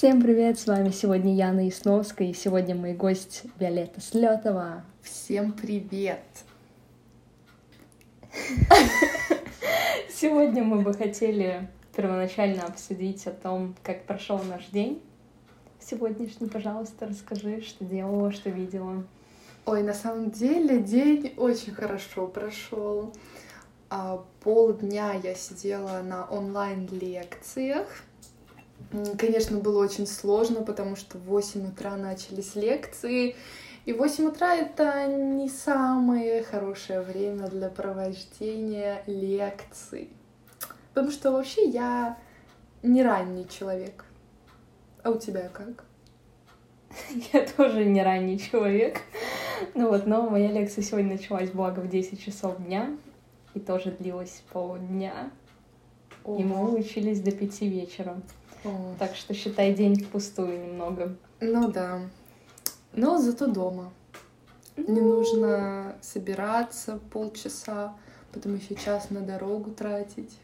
Всем привет, с вами сегодня Яна Ясновская, и сегодня мой гость Виолетта Слетова. Всем привет! Сегодня мы бы хотели первоначально обсудить о том, как прошел наш день сегодняшний. Пожалуйста, расскажи, что делала, что видела. Ой, на самом деле день очень хорошо прошел. А, полдня я сидела на онлайн-лекциях. Конечно, было очень сложно, потому что в 8 утра начались лекции. И 8 утра — это не самое хорошее время для провождения лекций. Потому что вообще я не ранний человек. А у тебя как? Я тоже не ранний человек. Ну вот, но моя лекция сегодня началась, благо, в 10 часов дня. И тоже длилась полдня. О. И мы учились до пяти вечера. О. Так что считай день впустую немного. Ну да. Но зато дома. Ну... Не нужно собираться полчаса, потом еще час на дорогу тратить.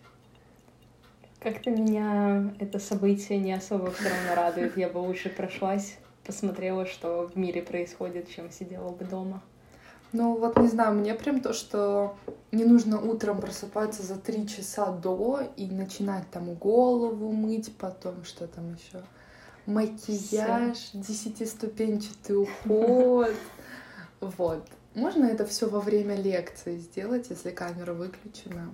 Как-то меня это событие не особо все равно радует. Я бы лучше прошлась, посмотрела, что в мире происходит, чем сидела бы дома. Ну вот не знаю, мне прям то, что не нужно утром просыпаться за три часа до и начинать там голову мыть, потом что там еще макияж, десятиступенчатый уход. Вот. Можно это все во время лекции сделать, если камера выключена.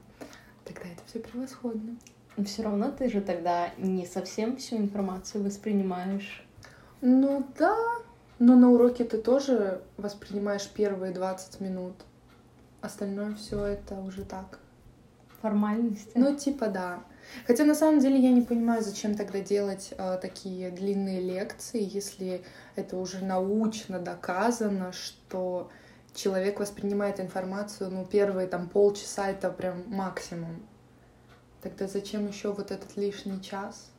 Тогда это все превосходно. Но все равно ты же тогда не совсем всю информацию воспринимаешь. Ну да, но на уроке ты тоже воспринимаешь первые 20 минут. Остальное все это уже так. Формальности. Ну, типа да. Хотя на самом деле я не понимаю, зачем тогда делать э, такие длинные лекции, если это уже научно доказано, что человек воспринимает информацию, ну, первые там полчаса это прям максимум. Тогда зачем еще вот этот лишний час,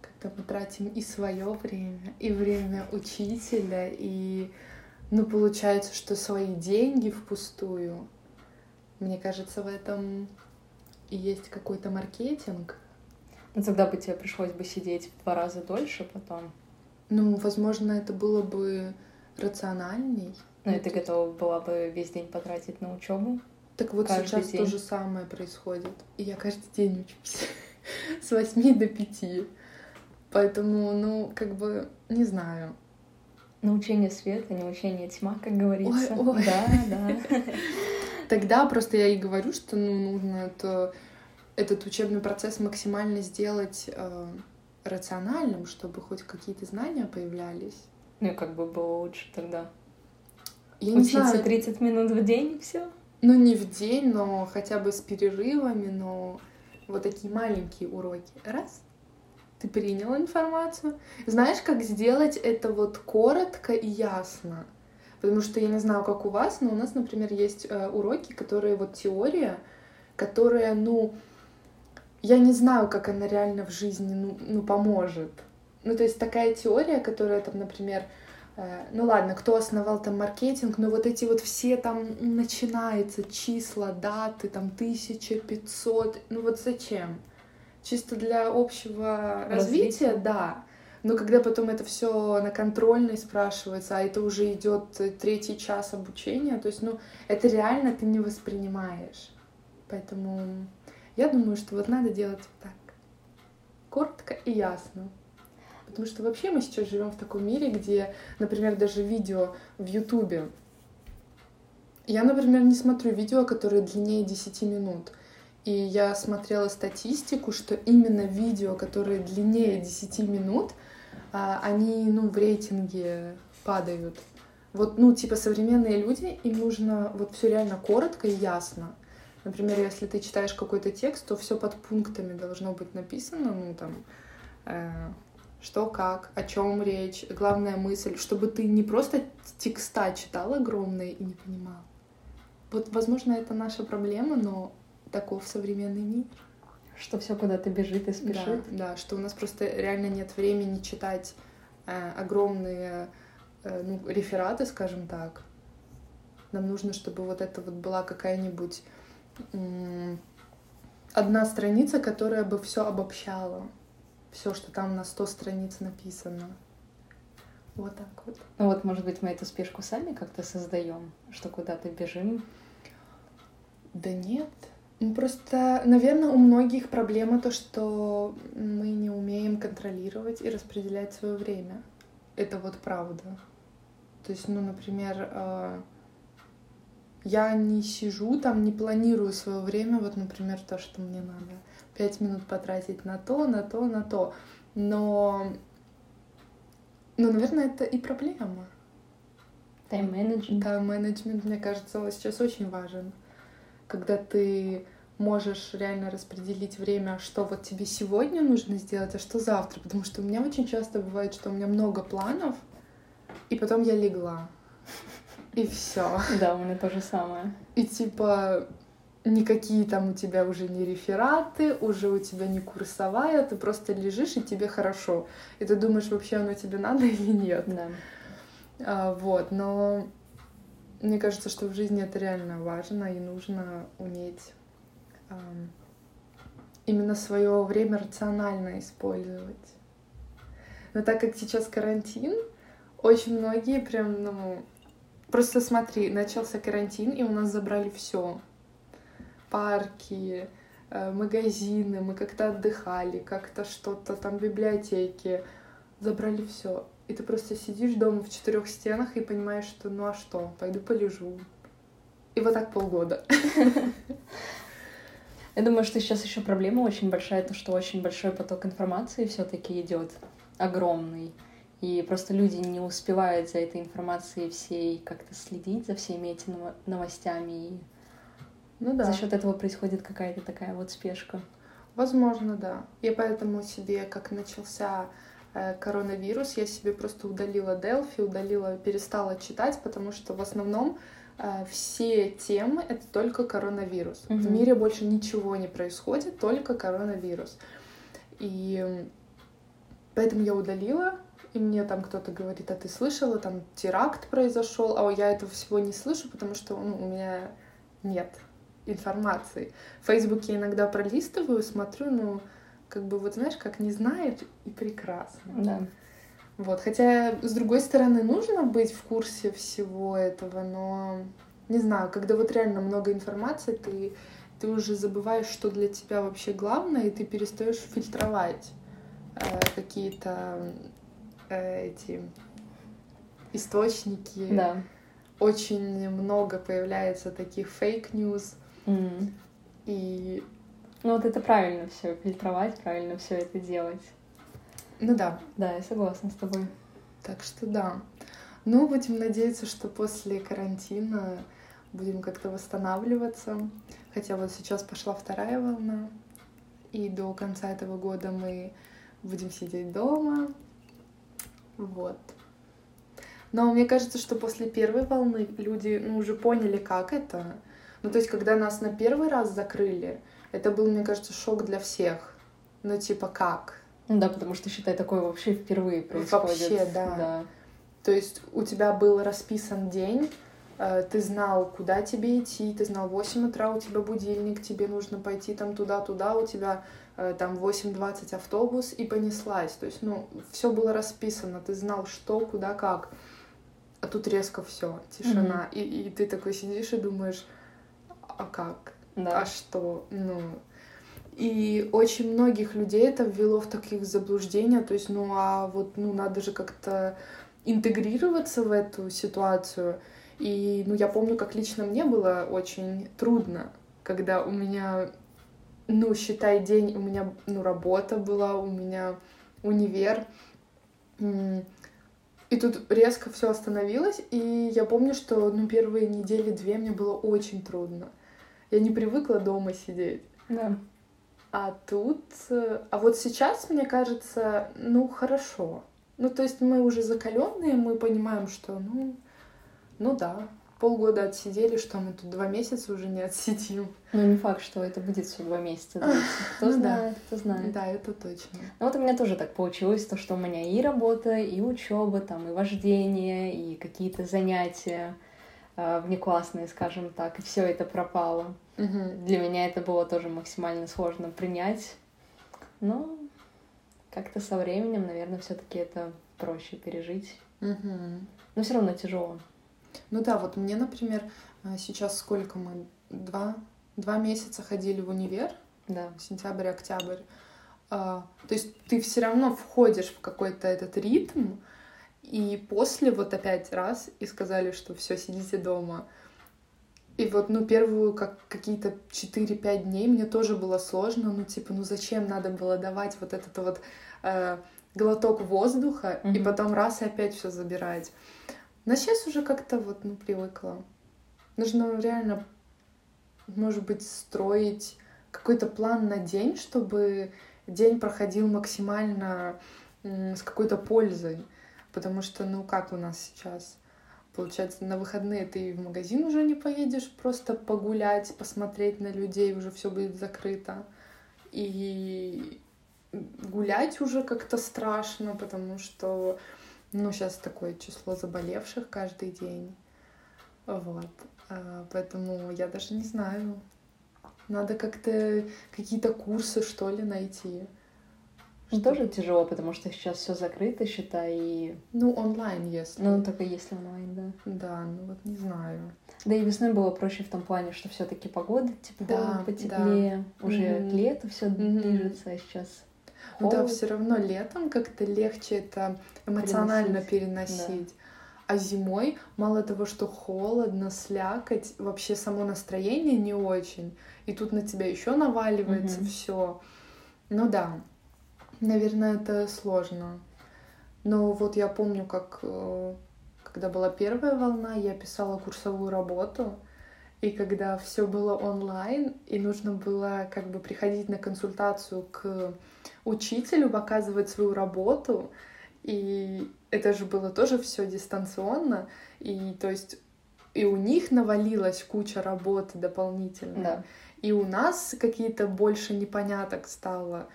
когда мы тратим и свое время, и время учителя, и, ну, получается, что свои деньги впустую. Мне кажется, в этом и есть какой-то маркетинг. Ну, тогда бы тебе пришлось бы сидеть в два раза дольше потом. Ну, возможно, это было бы рациональней. Но ну, ты готова была бы весь день потратить на учебу? Так вот каждый сейчас день. то же самое происходит. И я каждый день учусь. С восьми до пяти. Поэтому, ну, как бы, не знаю. Научение света, не учение тьма, как говорится. Ой, ой. Да, да. Тогда просто я и говорю, что ну, нужно это, этот учебный процесс максимально сделать э, рациональным, чтобы хоть какие-то знания появлялись. Ну, как бы было лучше тогда. Я Учиться не знаю. 30 минут в день и все. Ну, не в день, но хотя бы с перерывами, но вот такие маленькие уроки. Раз, ты принял информацию. Знаешь, как сделать это вот коротко и ясно? Потому что я не знаю, как у вас, но у нас, например, есть э, уроки, которые вот теория, которая, ну, я не знаю, как она реально в жизни, ну, ну поможет. Ну, то есть такая теория, которая там, например, Э, ну ладно, кто основал там маркетинг, но вот эти вот все там начинаются числа, даты, там 1500, ну вот зачем? Чисто для общего развития, развития да. Но когда потом это все на контрольной спрашивается, а это уже идет третий час обучения, то есть, ну, это реально ты не воспринимаешь. Поэтому я думаю, что вот надо делать так. Коротко и ясно. Потому что вообще мы сейчас живем в таком мире, где, например, даже видео в Ютубе. Я, например, не смотрю видео, которые длиннее 10 минут. И я смотрела статистику, что именно видео, которые длиннее 10 минут, а, они, ну, в рейтинге падают. Вот, ну, типа, современные люди, им нужно вот все реально коротко и ясно. Например, если ты читаешь какой-то текст, то все под пунктами должно быть написано, ну, там, э, что как, о чем речь, главная мысль, чтобы ты не просто текста читал огромные и не понимал. Вот, возможно, это наша проблема, но таков современный мир. Что все куда-то бежит и спешит. Да, да, что у нас просто реально нет времени читать э, огромные э, ну, рефераты, скажем так. Нам нужно, чтобы вот это вот была какая-нибудь э, одна страница, которая бы все обобщала. все, что там на 100 страниц написано. Вот так вот. Ну вот, может быть, мы эту спешку сами как-то создаем, что куда-то бежим. Да нет. Ну, просто, наверное, у многих проблема то, что мы не умеем контролировать и распределять свое время. Это вот правда. То есть, ну, например, э, я не сижу там, не планирую свое время, вот, например, то, что мне надо пять минут потратить на то, на то, на то. Но, ну, наверное, это и проблема. Тайм-менеджмент. Тайм-менеджмент, мне кажется, сейчас очень важен. Когда ты можешь реально распределить время, что вот тебе сегодня нужно сделать, а что завтра. Потому что у меня очень часто бывает, что у меня много планов, и потом я легла. И все. Да, у меня то же самое. И типа никакие там у тебя уже не рефераты, уже у тебя не курсовая, ты просто лежишь, и тебе хорошо. И ты думаешь, вообще оно тебе надо или нет. Да. А, вот, но мне кажется, что в жизни это реально важно, и нужно уметь а, именно свое время рационально использовать. Но так как сейчас карантин, очень многие прям, ну, просто смотри, начался карантин, и у нас забрали все парки, э, магазины, мы как-то отдыхали, как-то что-то там, библиотеки, забрали все. И ты просто сидишь дома в четырех стенах и понимаешь, что ну а что, пойду полежу. И вот так полгода. Я думаю, что сейчас еще проблема очень большая, то что очень большой поток информации все-таки идет, огромный. И просто люди не успевают за этой информацией всей как-то следить за всеми этими новостями. И ну да. За счет этого происходит какая-то такая вот спешка. Возможно, да. Я поэтому себе, как начался коронавирус, я себе просто удалила Delphi, удалила, перестала читать, потому что в основном э, все темы это только коронавирус. Угу. В мире больше ничего не происходит, только коронавирус. И поэтому я удалила, и мне там кто-то говорит, а ты слышала, там теракт произошел, а я этого всего не слышу, потому что ну, у меня нет информации. В Фейсбуке иногда пролистываю, смотрю, ну, как бы, вот знаешь, как не знает, и прекрасно. Да. Вот, хотя, с другой стороны, нужно быть в курсе всего этого, но, не знаю, когда вот реально много информации, ты, ты уже забываешь, что для тебя вообще главное, и ты перестаешь фильтровать э, какие-то э, эти источники. Да. Очень много появляется таких fake news, Mm. И... Ну вот это правильно все фильтровать, правильно все это делать. Ну да. Да, я согласна с тобой. Так что да. Ну, будем надеяться, что после карантина будем как-то восстанавливаться. Хотя вот сейчас пошла вторая волна, и до конца этого года мы будем сидеть дома. Вот. Но мне кажется, что после первой волны люди ну, уже поняли, как это. Ну, то есть, когда нас на первый раз закрыли, это был, мне кажется, шок для всех. Ну, типа, как? Ну да, потому что, считай, такое вообще впервые происходит. Вообще, да. да. То есть, у тебя был расписан день, э, ты знал, куда тебе идти, ты знал, в 8 утра у тебя будильник, тебе нужно пойти там туда-туда, у тебя э, там 8.20 автобус, и понеслась. То есть, ну, все было расписано, ты знал, что, куда, как. А тут резко все, тишина. Mm-hmm. И, и ты такой сидишь и думаешь, а как? Да. А что? Ну, и очень многих людей это ввело в таких заблуждения, то есть, ну, а вот, ну, надо же как-то интегрироваться в эту ситуацию. И, ну, я помню, как лично мне было очень трудно, когда у меня, ну, считай, день, у меня, ну, работа была, у меня универ, и тут резко все остановилось, и я помню, что, ну, первые недели две мне было очень трудно. Я не привыкла дома сидеть. Да. А тут... Э, а вот сейчас, мне кажется, ну, хорошо. Ну, то есть мы уже закаленные, мы понимаем, что, ну, ну да, полгода отсидели, что мы тут два месяца уже не отсидим. Ну, не факт, что это будет все два месяца. Кто ну знает, кто знает. Да, это точно. Ну, вот у меня тоже так получилось, то, что у меня и работа, и учеба, там, и вождение, и какие-то занятия внеклассные, скажем так, и все это пропало. Угу. Для меня это было тоже максимально сложно принять. Но как-то со временем, наверное, все-таки это проще пережить. Угу. Но все равно тяжело. Ну да, вот мне, например, а, сейчас сколько мы? Два, два месяца ходили в универ. Да. Сентябрь, октябрь. А, то есть ты все равно входишь в какой-то этот ритм, и после вот опять раз и сказали, что все, сидите дома. И вот, ну, первую, как какие-то 4-5 дней мне тоже было сложно, ну, типа, ну, зачем надо было давать вот этот вот э, глоток воздуха, Мгм. и потом раз и опять все забирать. Но сейчас уже как-то вот, ну, привыкла. Нужно реально, может быть, строить какой-то план на день, чтобы день проходил максимально с какой-то пользой. Потому что, ну, как у нас сейчас? Получается, на выходные ты в магазин уже не поедешь, просто погулять, посмотреть на людей, уже все будет закрыто. И гулять уже как-то страшно, потому что, ну, сейчас такое число заболевших каждый день. Вот. А, Поэтому я даже не знаю. Надо как-то какие-то курсы, что ли, найти. Ну, тоже тяжело, потому что сейчас все закрыто, считай, и... Ну, онлайн, если. Ну, только если онлайн, да. Да, ну вот не знаю. Да и весной было проще в том плане, что все-таки погода тепло, Да, потеплее, уже Мгм. к лету все Мгм. движется, а сейчас Ну да, холод. все равно летом как-то легче это эмоционально Переносить. переносить. А зимой мало того, что холодно, слякоть, вообще само настроение не очень. И тут на тебя еще наваливается Мгм. все. Ну да, наверное, это сложно. Но вот я помню, как э, когда была первая волна, я писала курсовую работу, и когда все было онлайн, и нужно было как бы приходить на консультацию к учителю, показывать свою работу, и это же было тоже все дистанционно, и то есть и у них навалилась куча работы дополнительно, Да. и у нас какие-то больше непоняток стало.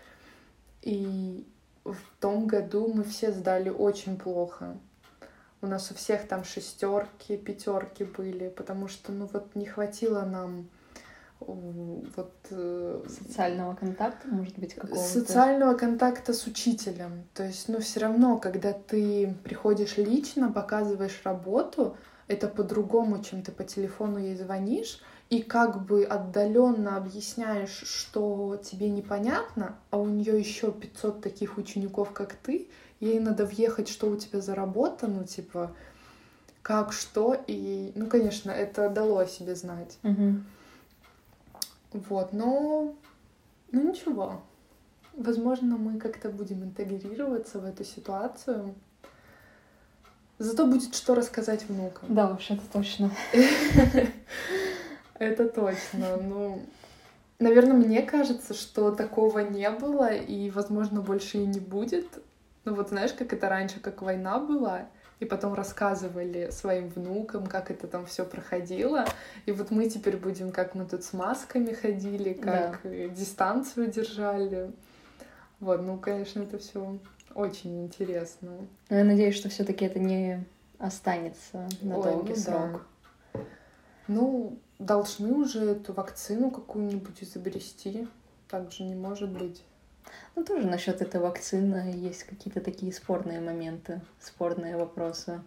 И в том году мы все сдали очень плохо. У нас у всех там шестерки, пятерки были, потому что ну вот не хватило нам вот э, Социального контакта, может быть, какого-то. социального контакта с учителем. То есть, ну, все равно, когда ты приходишь лично, показываешь работу, это по-другому, чем ты по телефону ей звонишь, и как бы отдаленно объясняешь, что тебе непонятно, а у нее еще 500 таких учеников, как ты, ей надо въехать, что у тебя за работа, ну, типа, как, что, и, ну, конечно, это дало о себе знать. Мгм. Вот, но, ну ничего. Возможно, мы как-то будем интегрироваться в эту ситуацию. Зато будет что рассказать внукам. Да, уж это точно. Это точно. Ну, наверное, мне кажется, что такого не было, и, возможно, больше и не будет. Ну вот знаешь, как это раньше, как война была, и потом рассказывали своим внукам, как это там все проходило. И вот мы теперь будем, как мы тут с масками ходили, как э, дистанцию держали. Вот, ну, конечно, это все очень интересно. Но я надеюсь, что все-таки это не останется на Ой, долгий ну да. срок. Ну, должны уже эту вакцину какую-нибудь изобрести. Так же не может быть. Ну, тоже насчет этой вакцины есть какие-то такие спорные моменты, спорные вопросы.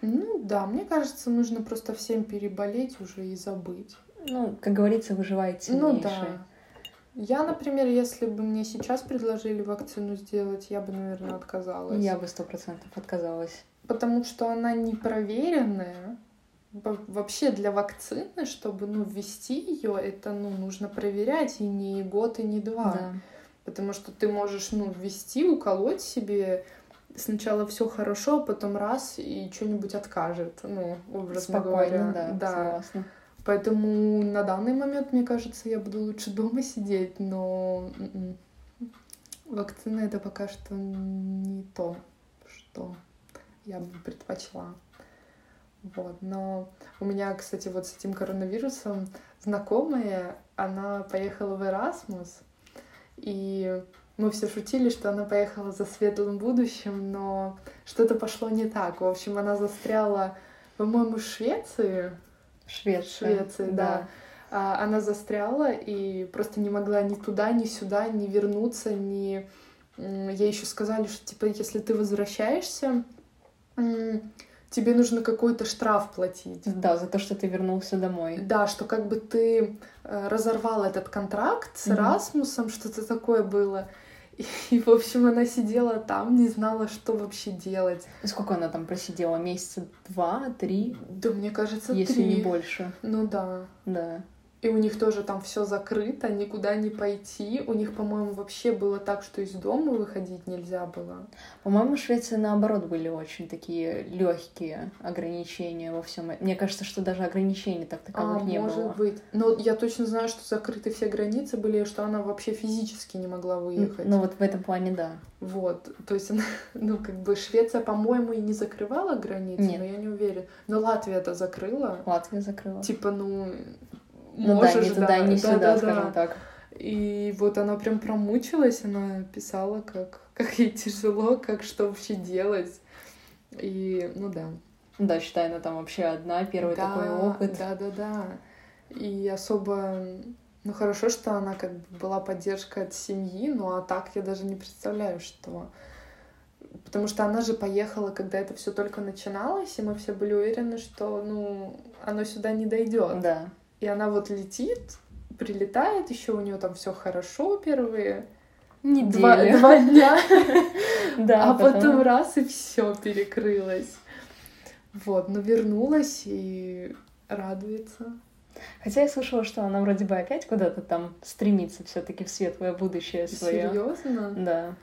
Ну да, мне кажется, нужно просто всем переболеть уже и забыть. Ну, как говорится, выживает сильнейший. Ну да. Я, например, если бы мне сейчас предложили вакцину сделать, я бы, наверное, отказалась. Я бы сто процентов отказалась. Потому что она не проверенная. Во- Вообще для вакцины, чтобы ну, ввести ее, это ну, нужно проверять и не год, и не два. Да. Потому что ты можешь, ну, ввести, уколоть себе. Сначала все хорошо, а потом раз и что-нибудь откажет. Ну, образно Спокойно, говоря. да, согласна. Поэтому на данный момент, мне кажется, я буду лучше дома сидеть, но м-м, вакцина это пока что не то, что я бы предпочла. Вот, но у меня, кстати, вот с этим коронавирусом знакомая, она поехала в Эрасмус, и мы все шутили, что она поехала за светлым будущим, но что-то пошло не так. В общем, она застряла, по-моему, в Швеции, Швеция. Швеции, да. А, Она застряла и просто не могла ни туда, ни сюда, ни вернуться, ни ей еще сказали, что типа если ты возвращаешься, тебе нужно какой-то штраф платить. Да, за то, что ты вернулся домой. Да, что как бы ты э, разорвал этот контракт с Мгм. Расмусом, что-то такое было. И, и, в общем, она сидела там, не знала, что вообще делать. И Сколько она там просидела? Месяца два, три, Да, мне кажется, если три. не больше. Ну да. Да. И у них тоже там все закрыто, никуда не пойти. У них, по-моему, вообще было так, что из дома выходить нельзя было. По-моему, в Швеции наоборот были очень такие легкие ограничения во всем. Мне кажется, что даже ограничений так таковых а, не может было. быть. Но я точно знаю, что закрыты все границы были, что она вообще физически не могла выехать. Ну вот в этом плане да. Вот, то есть она, ну, как бы Швеция, по-моему, и не закрывала границы, Нет. но я не уверена. Но Латвия это закрыла. Латвия закрыла. Типа, ну, ну можешь, да, не туда, не да, сюда, да, скажем да. так. И вот она прям промучилась, она писала, как, как ей тяжело, как что вообще делать. И, ну да. Да, считай, она там вообще одна, первый да, такой опыт. Да, да, да. И особо, ну хорошо, что она как бы была поддержка от семьи, ну а так я даже не представляю, что. Потому что она же поехала, когда это все только начиналось, и мы все были уверены, что, ну, оно сюда не дойдет. Да. И она вот летит, прилетает, еще у нее там все хорошо первые Неделя. два, два дня, Да, а потом раз и все перекрылось. Вот, но вернулась и радуется. Хотя я слышала, что она вроде бы опять куда-то там стремится все-таки в светлое будущее свое. Серьезно? Да,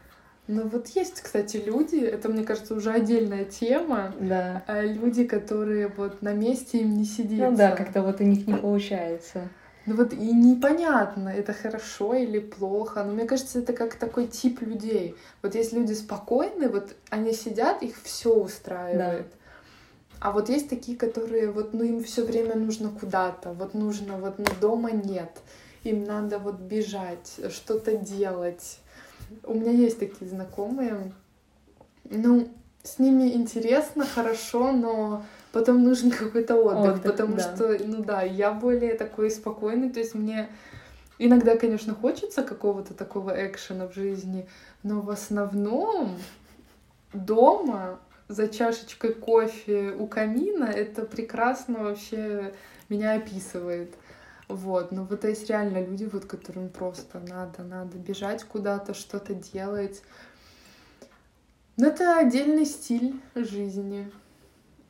Ну вот есть, кстати, люди, это, мне кажется, уже отдельная тема, да. а люди, которые вот на месте им не сидится. Ну да, как-то вот у них не получается. Ну вот и непонятно, это хорошо или плохо. Но мне кажется, это как такой тип людей. Вот есть люди спокойные, вот они сидят, их все устраивает. А вот есть такие, которые вот, ну им все время нужно куда-то, вот нужно, вот ну, дома нет, им надо вот бежать, что-то делать. У меня есть такие знакомые. Ну, с ними интересно, хорошо, но потом нужен какой-то отдых, Отдых, потому да. что, ну да, я более такой спокойный, то есть мне иногда, конечно, хочется какого-то такого экшена в жизни, но в основном дома за чашечкой кофе у камина это прекрасно вообще меня описывает. Вот, но вот есть реально люди, вот которым просто надо, надо бежать куда-то, что-то делать. Но это отдельный стиль жизни.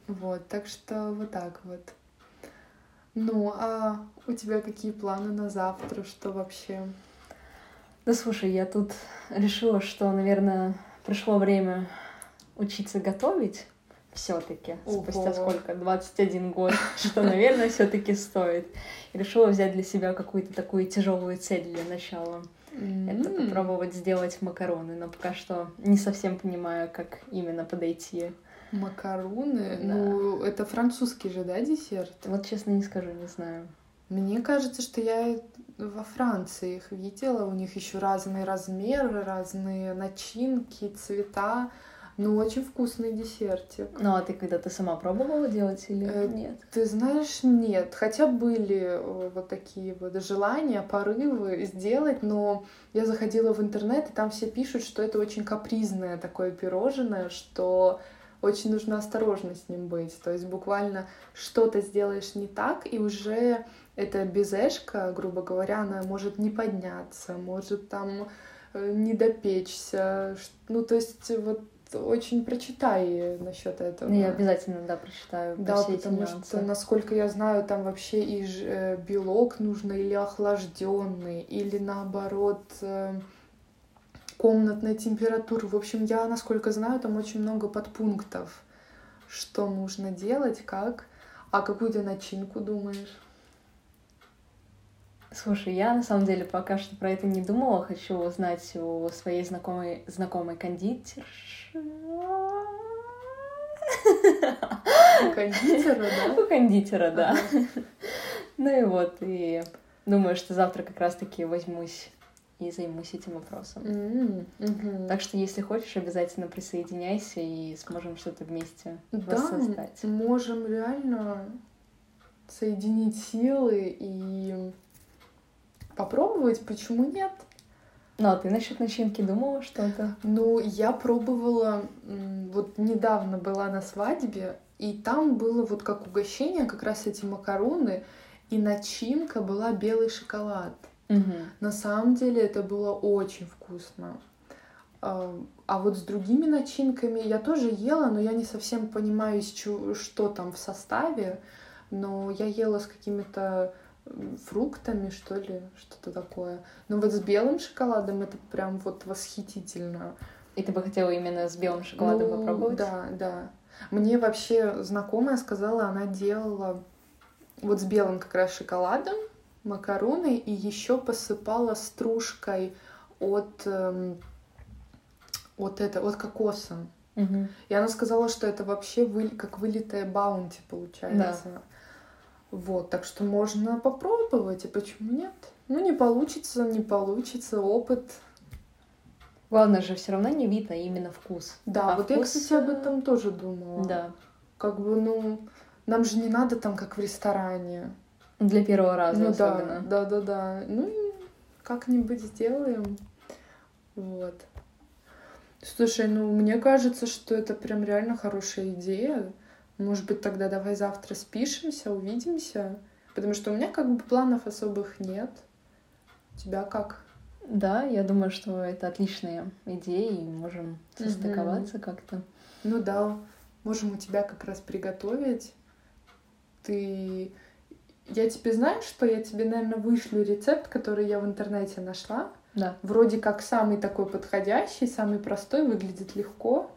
Вот, так что вот так вот. Ну, а у тебя какие планы на завтра? Что вообще? Да слушай, я тут решила, что, наверное, пришло время учиться готовить все-таки. Спустя сколько? 21 год, что, наверное, все-таки стоит. И решила взять для себя какую-то такую тяжелую цель для начала. Это попробовать сделать макароны, но пока что не совсем понимаю, как именно подойти. Макароны? Да. Ну, это французский же, да, десерт? Вот честно не скажу, не знаю. Мне кажется, что я во Франции их видела. У них еще разные размеры, разные начинки, цвета. Ну, очень вкусный десертик. Ну а ты когда-то сама пробовала делать или Э, нет? Ты знаешь, нет. Хотя были э, вот такие вот желания, порывы сделать, но я заходила в интернет, и там все пишут, что это очень капризное такое пирожное, что очень нужно осторожно с ним быть. То есть буквально что-то сделаешь не так, и уже эта безешка, грубо говоря, она может не подняться, может там э, не допечься. Ну, то есть вот очень прочитай насчет этого. Ну, я обязательно, да, прочитаю про Да, потому что, насколько я знаю, там вообще и э, белок нужно или охлажденный, или наоборот э, комнатной температуры. В общем, я, насколько знаю, там очень много подпунктов, что нужно делать, как. А какую ты начинку думаешь? Слушай, я на самом деле пока что про это не думала. Хочу узнать у своей знакомой, знакомой кондитерши. У кондитера, да? У кондитера, да. Ага. Ну и вот, и думаю, что завтра как раз-таки возьмусь и займусь этим вопросом. Так что, если хочешь, обязательно присоединяйся и сможем что-то вместе Да, воссоздать. можем реально соединить силы и попробовать, почему нет? Ну, а ты насчет начинки думала что-то? Ну, я пробовала, вот недавно была на свадьбе, и там было вот как угощение как раз эти макароны, и начинка была белый шоколад. Угу. На самом деле это было очень вкусно. А, а вот с другими начинками я тоже ела, но я не совсем понимаю, что там в составе. Но я ела с какими-то фруктами, что ли, что-то такое. Но вот с белым шоколадом это прям вот восхитительно. И ты бы хотела именно с белым шоколадом ну, попробовать? Да, да. Мне вообще знакомая сказала, она делала вот с белым как раз шоколадом макароны и еще посыпала стружкой от эм, от это от кокоса. Угу. И она сказала, что это вообще вы, как вылитая баунти получается. Да. Вот, так что можно попробовать, и почему нет? Ну, не получится, не получится, опыт. Главное же все равно не вид, а именно вкус. Да, а вот вкус... я, кстати, об этом тоже думала. Да. Как бы, ну, нам же не надо там, как в ресторане. Для первого раза ну, особенно. Да, да, да, да. Ну, как-нибудь сделаем. Вот. Слушай, ну, мне кажется, что это прям реально хорошая идея. Может быть, тогда давай завтра спишемся, увидимся. Потому что у меня как бы планов особых нет. У тебя как? Да, я думаю, что это отличная идея, и можем состыковаться угу. как-то. Ну да, можем у тебя как раз приготовить. Ты... Я тебе знаю, что я тебе, наверное, вышлю рецепт, который я в интернете нашла. Да. Вроде как самый такой подходящий, самый простой, выглядит легко.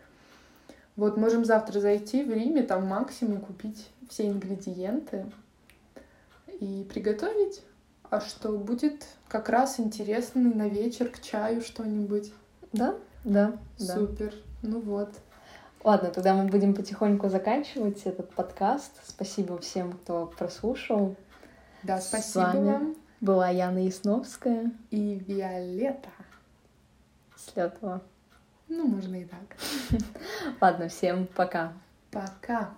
Вот можем завтра зайти в Риме, там максимум купить все ингредиенты и приготовить. А что будет как раз интересный на вечер к чаю что-нибудь. Да, да. Супер. Да. Ну вот. Ладно, тогда мы будем потихоньку заканчивать этот подкаст. Спасибо всем, кто прослушал. Да, спасибо С вами вам. Была Яна Ясновская и Виолетта Слетова. Ну, можно и так. Ладно, всем пока. Пока.